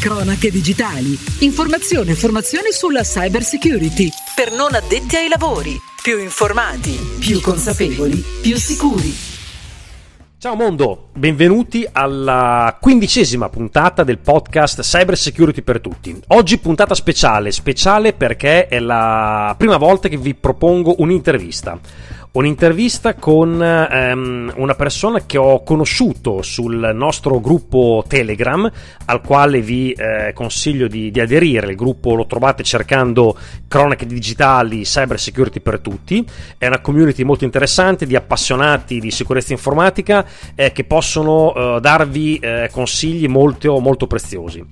Cronache digitali, informazione e formazione sulla cyber security per non addetti ai lavori, più informati, più consapevoli, più sicuri. Ciao mondo, benvenuti alla quindicesima puntata del podcast Cyber Security per tutti. Oggi puntata speciale, speciale perché è la prima volta che vi propongo un'intervista un'intervista con ehm, una persona che ho conosciuto sul nostro gruppo Telegram, al quale vi eh, consiglio di, di, aderire. Il gruppo lo trovate cercando cronache digitali, cyber security per tutti. È una community molto interessante di appassionati di sicurezza informatica eh, che possono eh, darvi eh, consigli molto, molto preziosi.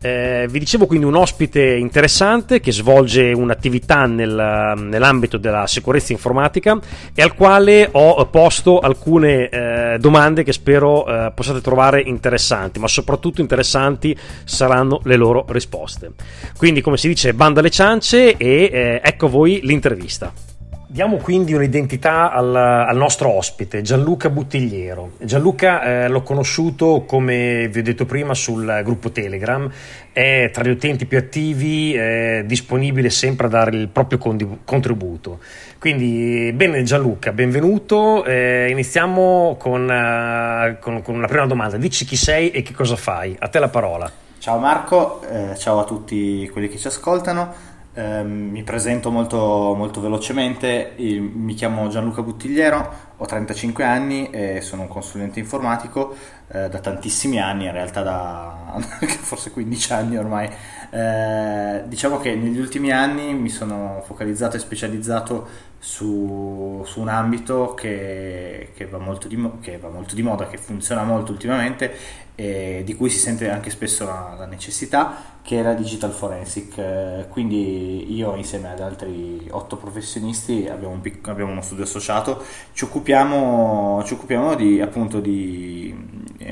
Eh, vi dicevo quindi un ospite interessante che svolge un'attività nel, nell'ambito della sicurezza informatica e al quale ho posto alcune eh, domande che spero eh, possiate trovare interessanti, ma soprattutto interessanti saranno le loro risposte. Quindi, come si dice, banda le ciance e eh, ecco voi l'intervista. Diamo quindi un'identità al, al, nostro ospite, Gianluca Buttigliero. Gianluca eh, l'ho conosciuto, come vi ho detto prima, sul gruppo Telegram, è tra gli utenti più attivi, è disponibile sempre a dare il proprio contributo. Quindi, bene Gianluca, benvenuto. Eh, iniziamo con, uh, con, con, una prima domanda. Dici chi sei e che cosa fai. A te la parola. Ciao Marco, eh, ciao a tutti quelli che ci ascoltano. Eh, mi presento molto, molto velocemente, mi chiamo Gianluca Buttigliero, ho 35 anni e sono un consulente informatico eh, da tantissimi anni, in realtà da forse 15 anni ormai. Eh, diciamo che negli ultimi anni mi sono focalizzato e specializzato su, su un ambito che, che, va di, che, va molto di, moda, che funziona molto ultimamente e di cui si sente anche spesso la, la necessità, che è la digital forensic. Quindi io insieme ad altri otto professionisti abbiamo, un pic- abbiamo uno studio associato, ci occupiamo, ci occupiamo di, appunto di,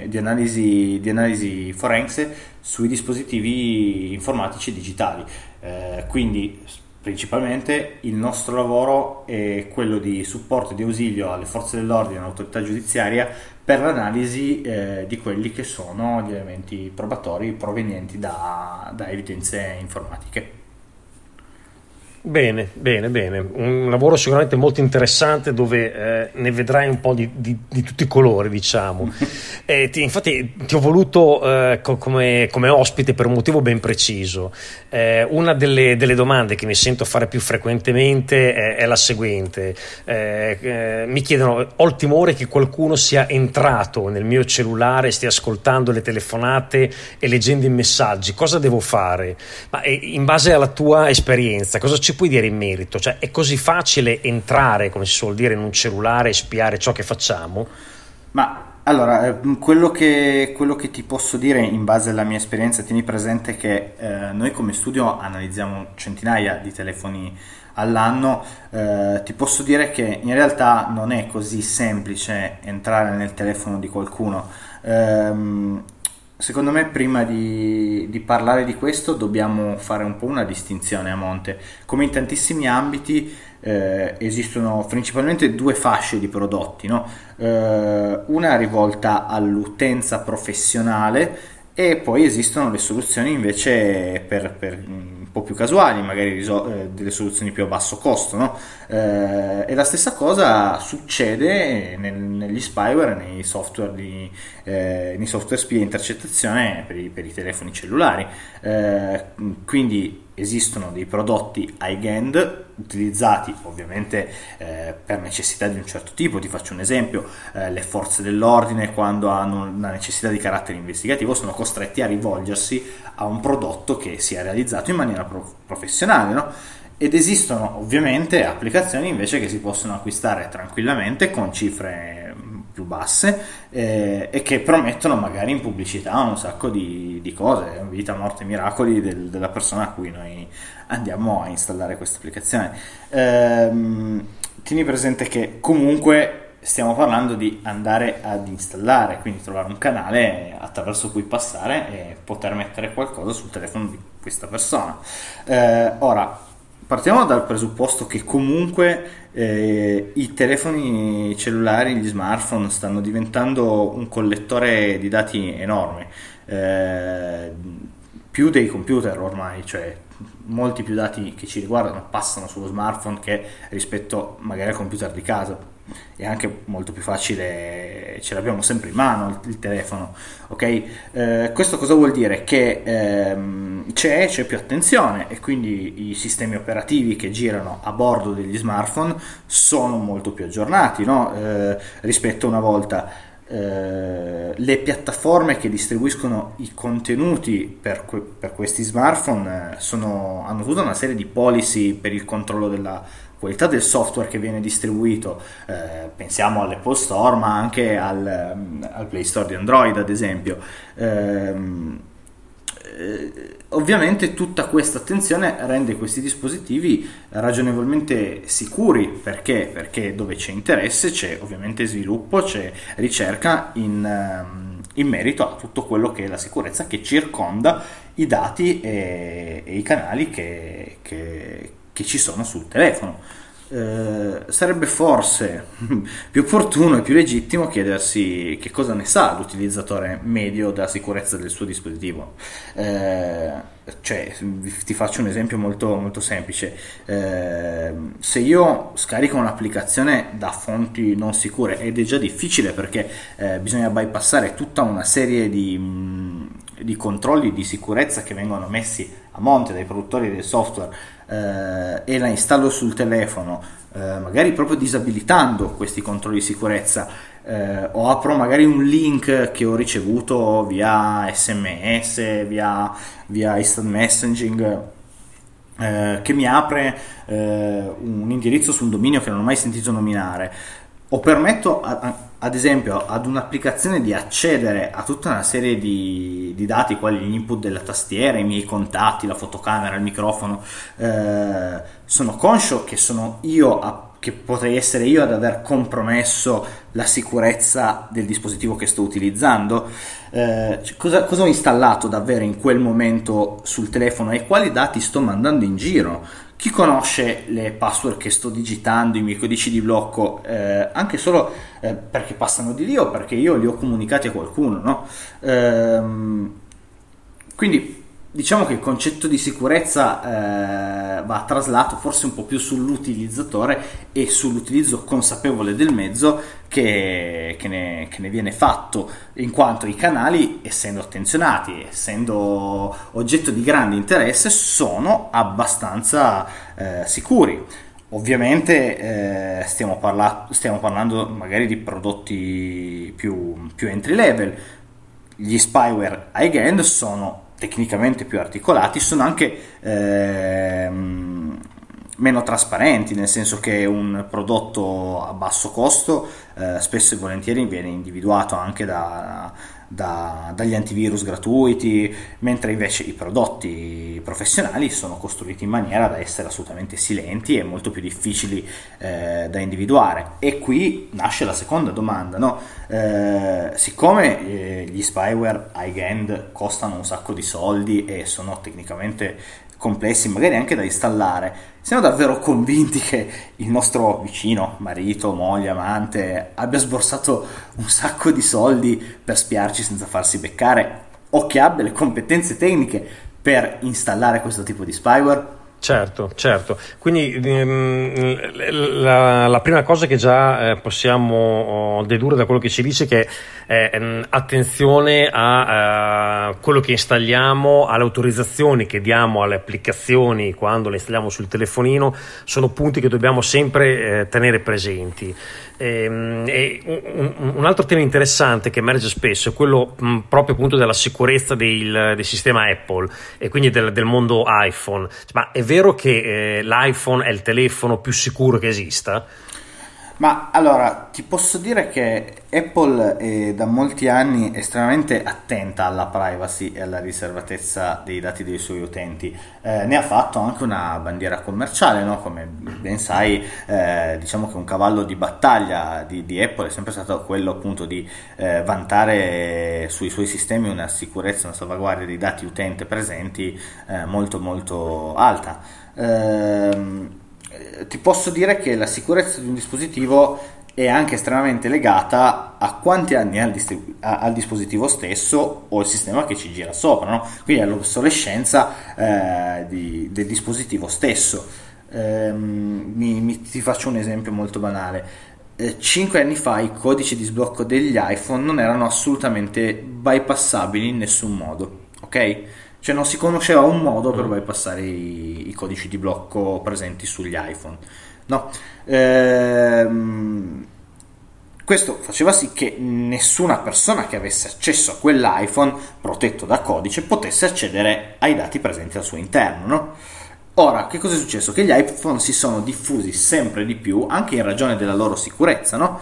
di, analisi, di analisi forense sui dispositivi informatici digitali. Eh, quindi principalmente il nostro lavoro è quello di supporto e di ausilio alle forze dell'ordine e all'autorità giudiziaria per l'analisi eh, di quelli che sono gli elementi probatori provenienti da, da evidenze informatiche. Bene, bene, bene. Un lavoro sicuramente molto interessante dove eh, ne vedrai un po' di, di, di tutti i colori, diciamo. eh, ti, infatti ti ho voluto eh, co- come, come, ospite per un motivo ben preciso. Eh, una delle, delle, domande che mi sento fare più frequentemente è, è la seguente. Eh, eh, mi chiedono, ho il timore che qualcuno sia entrato nel mio cellulare, stia ascoltando le telefonate e leggendo i messaggi. Cosa devo fare? Ma in base alla tua esperienza, cosa ci puoi dire in merito? Cioè, è così facile entrare, come si suol dire, in un cellulare e spiare ciò che facciamo? Ma allora, eh, quello che, quello che, ti posso dire in base alla mia esperienza, tieni presente che eh, noi come studio analizziamo centinaia di telefoni all'anno, eh, ti posso dire che in realtà non è così semplice entrare nel telefono di qualcuno. Eh, Secondo me prima di, di, parlare di questo dobbiamo fare un po' una distinzione a monte. Come in tantissimi ambiti eh, esistono principalmente due fasce di prodotti, no? eh, una rivolta all'utenza professionale e poi esistono le soluzioni invece per, per po' più casuali, magari risol- eh, delle soluzioni più a basso costo. No? Eh, e la stessa cosa succede nel, negli spyware, nei software, di, eh, nei software spia intercettazione per i, per i telefoni cellulari. Eh, quindi esistono dei prodotti high-end utilizzati ovviamente eh, per necessità di un certo tipo, ti faccio un esempio, eh, le forze dell'ordine quando hanno una necessità di carattere investigativo sono costretti a rivolgersi a un prodotto che sia realizzato in maniera pro- professionale, no? ed esistono ovviamente applicazioni invece che si possono acquistare tranquillamente con cifre più, basse eh, e che promettono magari in pubblicità un sacco di, di cose, vita, morte, miracoli del, della persona a cui noi andiamo a installare questa applicazione. Ehm, tieni presente che comunque stiamo parlando di andare ad installare, quindi trovare un canale attraverso cui passare e poter mettere qualcosa sul telefono di questa persona. Eh, ora, partiamo dal presupposto che comunque eh, i telefoni cellulari, gli smartphone stanno diventando un collettore di dati enorme, eh, più dei computer ormai, cioè molti più dati che ci riguardano passano sullo smartphone che rispetto magari al computer di casa è anche molto più facile, ce l'abbiamo sempre in mano il, il telefono, ok? Eh, questo cosa vuol dire? Che ehm, c'è, c'è, più attenzione e quindi i sistemi operativi che girano a bordo degli smartphone sono molto più aggiornati no? eh, rispetto a una volta. Eh, le piattaforme che distribuiscono i contenuti per, que- per questi smartphone eh, sono, hanno tutta una serie di policy per il controllo della qualità del software che viene distribuito, eh, pensiamo all'Apple Store ma anche al, mm, al, Play Store di Android ad esempio. Ehm, eh, ovviamente tutta questa attenzione rende questi dispositivi ragionevolmente sicuri perché? perché dove c'è interesse c'è ovviamente sviluppo, c'è ricerca in, ehm, in merito a tutto quello che è la sicurezza che circonda i dati e, e i canali che, che, che ci sono sul telefono. Eh, sarebbe forse più opportuno e più legittimo chiedersi che cosa ne sa l'utilizzatore medio della sicurezza del suo dispositivo. Eh, cioè, ti faccio un esempio molto, molto semplice. Eh, se io scarico un'applicazione da fonti non sicure, ed è già difficile perché eh, bisogna bypassare tutta una serie di, mh, di controlli di sicurezza che vengono messi a monte dai produttori del software eh, e la installo sul telefono, eh, magari proprio disabilitando questi controlli di sicurezza, eh, o apro magari un link che ho ricevuto via sms, via, via instant messaging. Eh, che mi apre eh, un indirizzo su un dominio che non ho mai sentito nominare o permetto a, a, ad esempio ad un'applicazione di accedere a tutta una serie di, di, dati quali gli input della tastiera, i miei contatti, la fotocamera, il microfono, eh, sono conscio che sono io a, che potrei essere io ad aver compromesso la sicurezza del dispositivo che sto utilizzando. Eh, cosa, cosa ho installato davvero in quel momento sul telefono e quali dati sto mandando in giro? Chi conosce le password che sto digitando, i miei codici di blocco, eh, anche solo eh, perché passano di lì o perché io li ho comunicati a qualcuno, no? Ehm, quindi diciamo che il concetto di sicurezza eh, va traslato forse un po' più sull'utilizzatore e sull'utilizzo consapevole del mezzo che, che, ne, che, ne, viene fatto, in quanto i canali, essendo attenzionati, essendo oggetto di grande interesse, sono abbastanza eh, sicuri. Ovviamente eh, stiamo, parla- stiamo, parlando magari di prodotti più, più entry level. Gli spyware high-end sono tecnicamente più articolati, sono anche ehm, meno trasparenti, nel senso che un prodotto a basso costo eh, spesso e volentieri viene individuato anche da, da, dagli antivirus gratuiti, mentre invece i prodotti professionali sono costruiti in maniera da essere assolutamente silenti e molto più difficili eh, da individuare. E qui nasce la seconda domanda, no? eh, siccome eh, gli spyware high-end costano un sacco di soldi e sono tecnicamente complessi, magari anche da installare, siamo davvero convinti che il nostro vicino, marito, moglie, amante abbia sborsato un sacco di soldi per spiarci senza farsi beccare o che abbia le competenze tecniche per installare questo tipo di spyware? Certo, certo. Quindi ehm, la, la, prima cosa che già eh, possiamo oh, dedurre da quello che ci dice è che eh, attenzione a eh, quello che installiamo, alle autorizzazioni che diamo alle applicazioni quando le installiamo sul telefonino, sono punti che dobbiamo sempre eh, tenere presenti. Ehm, e, un, altro tema interessante che emerge spesso è quello proprio appunto della sicurezza del, del sistema Apple e quindi del, del, mondo iPhone. Ma è vero che eh, l'iPhone è il telefono più sicuro che esista? Ma allora, ti posso dire che Apple è da molti anni estremamente attenta alla privacy e alla riservatezza dei dati dei suoi utenti. Eh, ne ha fatto anche una bandiera commerciale, no? come ben sai, eh, diciamo che un cavallo di battaglia di, di, Apple è sempre stato quello appunto di eh, vantare sui suoi sistemi una sicurezza, una salvaguardia dei dati utente presenti eh, molto molto alta. Ehm, ti posso dire che la sicurezza di un dispositivo è anche estremamente legata a quanti anni ha il, distribu- ha il dispositivo stesso o il sistema che ci gira sopra, no? quindi all'obsolescenza eh, di, del dispositivo stesso. Eh, mi, mi, ti faccio un esempio molto banale. Eh, 5 anni fa i codici di sblocco degli iPhone non erano assolutamente bypassabili in nessun modo, ok? Cioè non si conosceva un modo per mm. bypassare i, i codici di blocco presenti sugli iPhone. No. Ehm, questo faceva sì che nessuna persona che avesse accesso a quell'iPhone protetto da codice potesse accedere ai dati presenti al suo interno. No? Ora, che cosa è successo? Che gli iPhone si sono diffusi sempre di più, anche in ragione della loro sicurezza, no?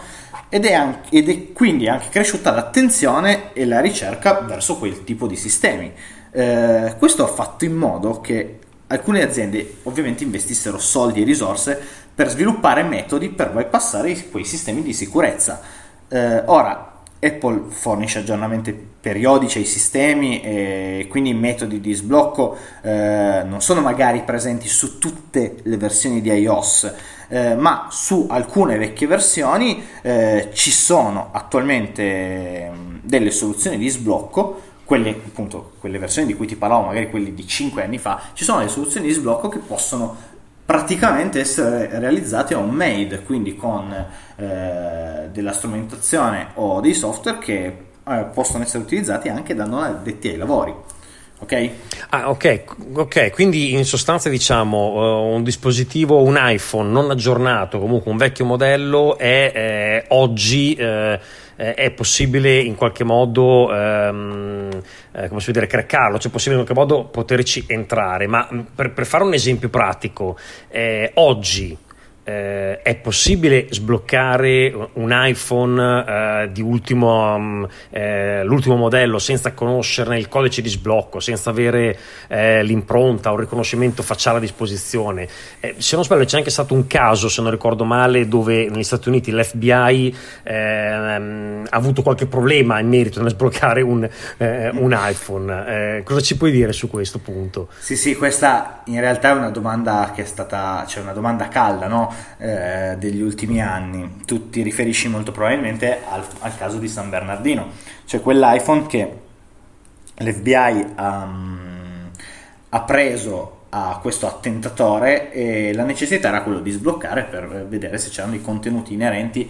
ed, è anche, ed è quindi anche cresciuta l'attenzione e la ricerca verso quel tipo di sistemi. Eh, questo ha fatto in modo che alcune aziende ovviamente investissero soldi e risorse per sviluppare metodi per bypassare quei sistemi di sicurezza. Eh, ora, Apple fornisce aggiornamenti periodici ai sistemi e quindi i metodi di sblocco eh, non sono magari presenti su tutte le versioni di iOS, eh, ma su alcune vecchie versioni eh, ci sono attualmente mm, delle soluzioni di sblocco quelle, appunto, quelle versioni di cui ti parlavo, magari quelli di 5 anni fa, ci sono delle soluzioni di sblocco che possono praticamente essere realizzate on-made, quindi con eh, della strumentazione o dei software che eh, possono essere utilizzati anche da non addetti ai lavori. Ok? Ah, ok, ok, quindi in sostanza diciamo uh, un dispositivo, un iPhone non aggiornato, comunque un vecchio modello è eh, oggi eh, eh, è possibile in qualche modo, ehm, eh, come si può dire, craccarlo, cioè è possibile in qualche modo poterci entrare. Ma mm, per, per fare un esempio pratico, eh, oggi eh, è possibile sbloccare un iPhone eh, di ultimo, um, eh, l'ultimo modello senza conoscerne il codice di sblocco, senza avere eh, l'impronta o il riconoscimento facciale a disposizione. Eh, se non sbaglio c'è anche stato un caso, se non ricordo male, dove negli Stati Uniti l'FBI ehm, ha avuto qualche problema in merito nel sbloccare un, eh, un iPhone. cosa ci puoi dire su questo punto? Sì, sì, questa in realtà è una domanda che è stata, cioè una domanda calda, no? Eh, degli ultimi anni. Tu ti riferisci molto probabilmente al, al, caso di San Bernardino, cioè quell'iPhone che l'FBI um, ha preso a questo attentatore e la necessità era quello di sbloccare per vedere se c'erano i contenuti inerenti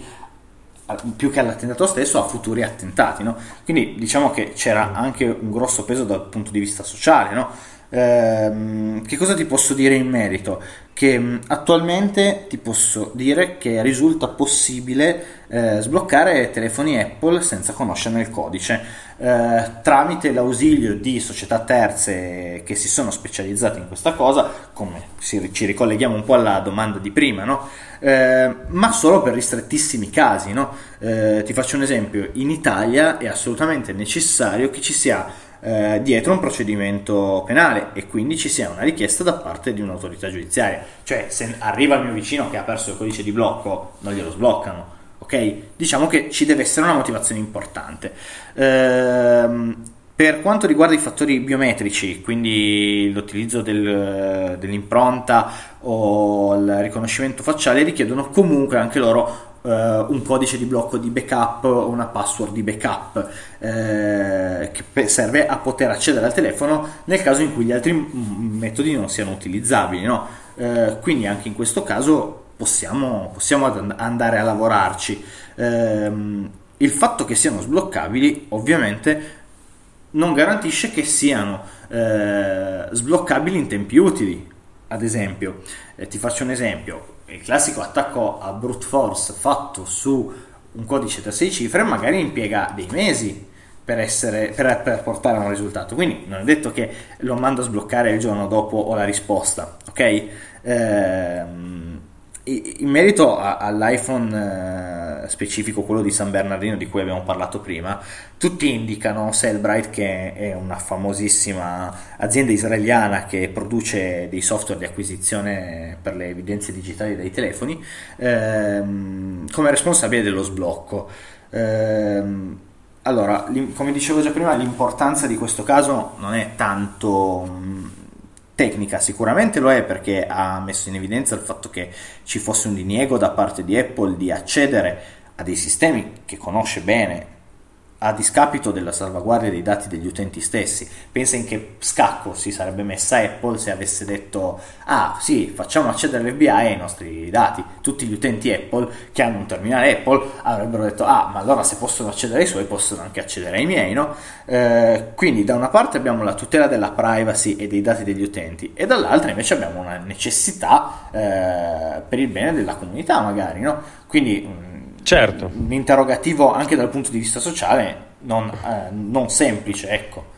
più che all'attentato stesso a futuri attentati no? quindi diciamo che c'era anche un grosso peso dal punto di vista sociale no? ehm, che cosa ti posso dire in merito? Che mm, attualmente ti posso dire che risulta possibile eh, sbloccare telefoni Apple senza conoscerne il codice eh, tramite l'ausilio di società terze che si sono specializzate in questa cosa, come ci ricolleghiamo un po' alla domanda di prima, no? eh, ma solo per ristrettissimi casi. No? Eh, ti faccio un esempio, in Italia è assolutamente necessario che ci sia eh, dietro un procedimento penale e quindi ci sia una richiesta da parte di un'autorità giudiziaria. Cioè, se arriva il mio vicino che ha perso il codice di blocco, non glielo sbloccano. Ok? Diciamo che ci deve essere una motivazione importante. Ehm, per quanto riguarda i fattori biometrici, quindi l'utilizzo del, dell'impronta o il riconoscimento facciale, richiedono comunque anche loro un codice di blocco di backup o una password di backup eh, che serve a poter accedere al telefono nel caso in cui gli altri metodi non siano utilizzabili. No? Uh, quindi anche in questo caso possiamo, possiamo andare a lavorarci. Uh, il fatto che siano sbloccabili ovviamente non garantisce che siano eh, sbloccabili in tempi utili. Ad esempio, ti faccio un esempio il classico attacco a brute force fatto su un codice da 6 cifre magari impiega dei mesi per, essere, per, per, portare a un risultato. Quindi non è detto che lo mando a sbloccare il giorno dopo ho la risposta, ok? Ehm, in merito all'iPhone eh, specifico, quello di San Bernardino di cui abbiamo parlato prima, tutti indicano Cellbrite che è una famosissima azienda israeliana che produce dei software di acquisizione per le evidenze digitali dei telefoni ehm, come responsabile dello sblocco. Ehm, allora, come dicevo già prima, l'importanza di questo caso non è tanto tecnica. Sicuramente lo è perché ha messo in evidenza il fatto che ci fosse un diniego da parte di Apple di accedere a dei sistemi che conosce bene a discapito della salvaguardia dei dati degli utenti stessi. Pensa in che scacco si sarebbe messa Apple se avesse detto ah sì, facciamo accedere l'FBI ai nostri dati. Tutti gli utenti Apple che hanno un terminale Apple avrebbero detto ah ma allora se possono accedere ai suoi possono anche accedere ai miei, no? Eh, quindi da una parte abbiamo la tutela della privacy e dei dati degli utenti e dall'altra invece abbiamo una necessità eh, per il bene della comunità magari, no? Quindi mm, certo. un interrogativo anche dal punto di vista sociale non, eh, non semplice, ecco.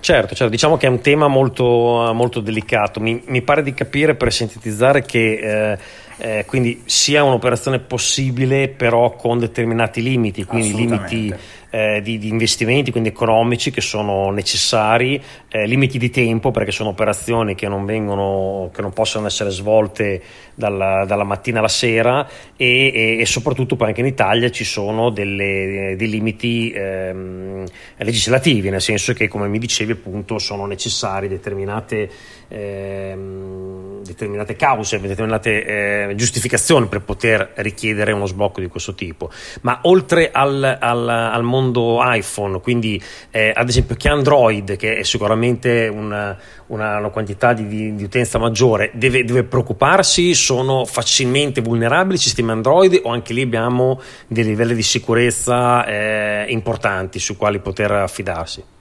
Certo, certo, diciamo che è un tema molto, molto delicato. Mi, mi, pare di capire per sintetizzare che eh, eh, quindi sia un'operazione possibile, però con determinati limiti, quindi limiti eh, di, di, investimenti, quindi economici che sono necessari, eh, limiti di tempo perché sono operazioni che non, vengono, che non possono essere svolte dalla, dalla mattina alla sera e, e, e, soprattutto poi anche in Italia ci sono delle, dei limiti ehm, legislativi, nel senso che come mi dicevi appunto sono necessari determinate, ehm, determinate cause, determinate giustificazioni per poter richiedere uno sblocco di questo tipo. Ma oltre al, al, al mondo iPhone, quindi eh, ad esempio che Android, che è sicuramente una, una, una quantità di, di, di, utenza maggiore, deve, deve, preoccuparsi? Sono facilmente vulnerabili i sistemi Android o anche lì abbiamo dei livelli di sicurezza eh, importanti su quali poter affidarsi?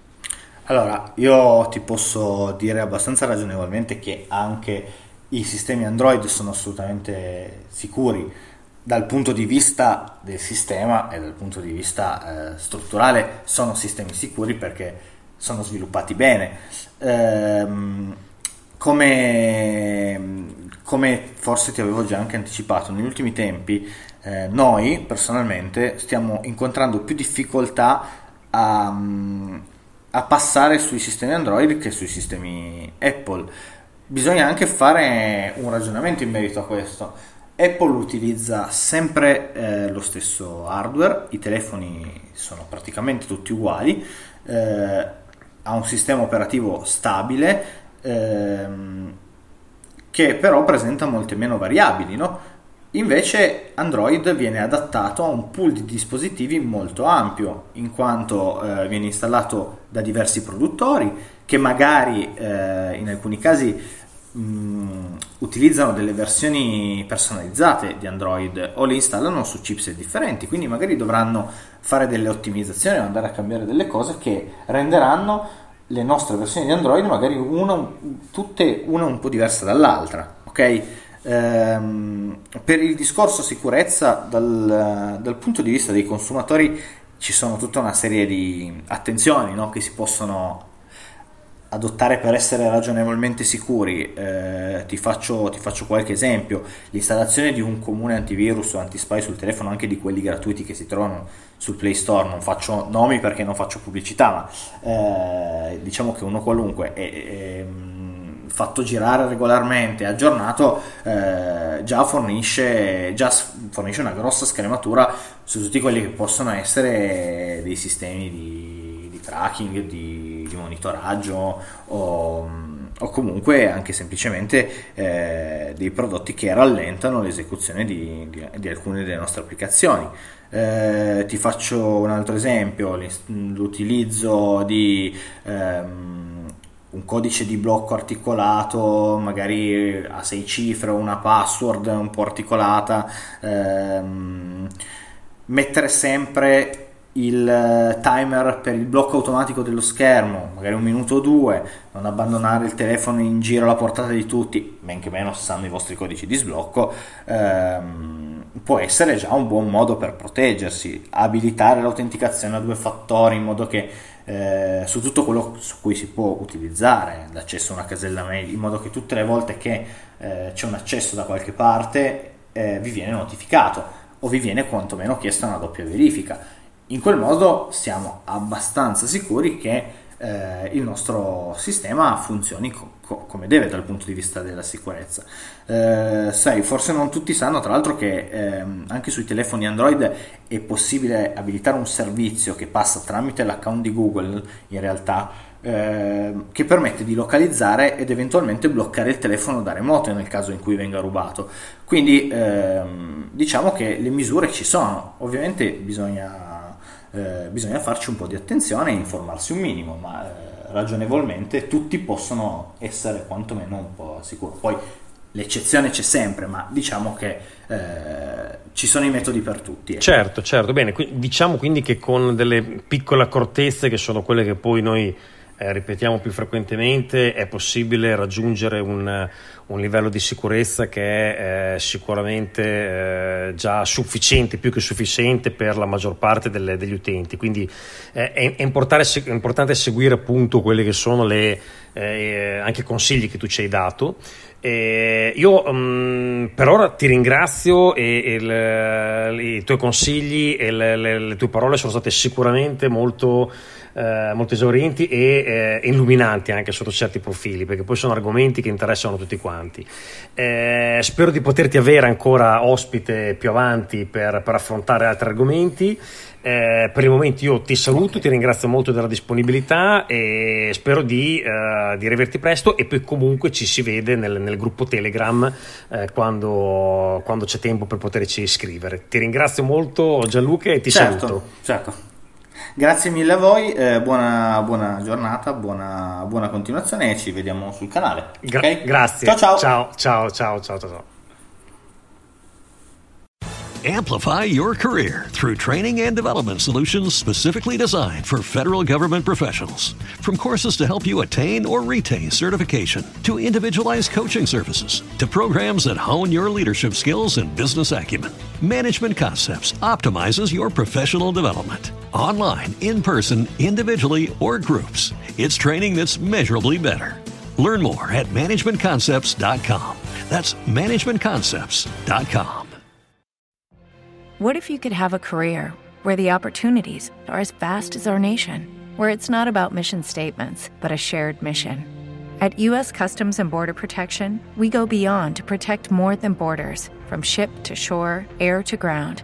Allora, io ti posso dire abbastanza ragionevolmente che anche i sistemi Android sono assolutamente sicuri dal punto di vista del sistema e dal punto di vista eh, strutturale sono sistemi sicuri perché sono sviluppati bene. Ehm, come, come, forse ti avevo già anche anticipato, negli ultimi tempi eh, noi personalmente stiamo incontrando più difficoltà a, a passare sui sistemi Android che sui sistemi Apple. Bisogna anche fare un ragionamento in merito a questo Apple utilizza sempre eh, lo stesso hardware, i telefoni sono praticamente tutti uguali, eh, ha un sistema operativo stabile ehm, che però presenta molte meno variabili. No? Invece Android viene adattato a un pool di dispositivi molto ampio, in quanto eh, viene installato da diversi produttori che magari eh, in alcuni casi mh, mm, utilizzano delle versioni personalizzate di Android o le installano su chipset differenti, quindi magari dovranno fare delle ottimizzazioni o andare a cambiare delle cose che renderanno le nostre versioni di Android magari una, tutte una un po' diversa dall'altra, ok? Ehm, per il discorso sicurezza dal, dal, punto di vista dei consumatori ci sono tutta una serie di attenzioni no? che si possono adottare per essere ragionevolmente sicuri. Eh, ti, faccio, ti, faccio, qualche esempio: l'installazione di un comune antivirus o antispy sul telefono, anche di quelli gratuiti che si trovano sul Play Store. Non faccio nomi perché non faccio pubblicità, ma eh, diciamo che uno qualunque è, è mm, fatto girare regolarmente, aggiornato, eh, già, fornisce, già fornisce una grossa scrematura su tutti quelli che possono essere dei sistemi di, di tracking, di di monitoraggio o, o comunque anche semplicemente eh, dei prodotti che rallentano l'esecuzione di, di, di alcune delle nostre applicazioni. Eh, ti faccio un altro esempio, l'utilizzo di ehm, un codice di blocco articolato, magari a sei cifre o una password un po' articolata, ehm, mettere sempre il eh, timer per il blocco automatico dello schermo, magari un minuto o due, non abbandonare il telefono in giro alla portata di tutti, men che meno sanno i vostri codici di sblocco, ehm, può essere già un buon modo per proteggersi. Abilitare l'autenticazione a due fattori in modo che eh, su tutto quello su cui si può utilizzare l'accesso a una casella mail, in modo che tutte le volte che eh, c'è un accesso da qualche parte eh, vi viene notificato o vi viene quantomeno chiesta una doppia verifica. In quel modo siamo abbastanza sicuri che eh, il nostro sistema funzioni co- co- come deve dal punto di vista della sicurezza. Eh, sai, forse non tutti sanno tra l'altro che ehm, anche sui telefoni Android è possibile abilitare un servizio che passa tramite l'account di Google in realtà ehm, che permette di localizzare ed eventualmente bloccare il telefono da remoto nel caso in cui venga rubato. Quindi ehm, diciamo che le misure ci sono, ovviamente bisogna eh, bisogna farci un po' di attenzione e informarsi un minimo, ma eh, ragionevolmente tutti possono essere quantomeno un po' sicuri. Poi l'eccezione c'è sempre, ma diciamo che eh, ci sono i metodi per tutti. Ecco. Certo, certo, bene, diciamo quindi che con delle piccole accortezze che sono quelle che poi noi eh, ripetiamo più frequentemente, è possibile raggiungere un, un livello di sicurezza che è eh, sicuramente eh, già sufficiente, più che sufficiente per la maggior parte delle, degli utenti. Quindi eh, è, è, importante, seguire appunto quelli che sono le, eh, anche consigli che tu ci hai dato. io um, per ora ti ringrazio e, e le, i tuoi consigli e le, le, le tue parole sono state sicuramente molto eh, molto esaurienti e eh, illuminanti anche sotto certi profili, perché poi sono argomenti che interessano tutti quanti. Eh, spero di poterti avere ancora ospite più avanti per, per affrontare altri argomenti. Eh, per il momento io ti saluto, ti ringrazio molto della disponibilità e spero di, uh, di riverti presto e poi comunque ci si vede nel, nel gruppo Telegram eh, quando, quando, c'è tempo per poterci iscrivere. Ti ringrazio molto Gianluca e ti certo, saluto. Certo. Grazie mille a voi, eh, buona, buona, giornata, buona, buona, continuazione e ci vediamo sul canale. Gra- okay? Grazie. Ciao ciao. Ciao ciao ciao ciao ciao. Amplify your career through training and development solutions specifically designed for federal government professionals. From courses to help you attain or retain certification, to individualized coaching services, to programs that hone your leadership skills and business acumen, Management Concepts optimizes your professional development. Online, in person, individually, or groups, it's training that's measurably better. Learn more at managementconcepts.com. That's managementconcepts.com. What if you could have a career where the opportunities are as vast as our nation, where it's not about mission statements, but a shared mission? At U.S. Customs and Border Protection, we go beyond to protect more than borders from ship to shore, air to ground,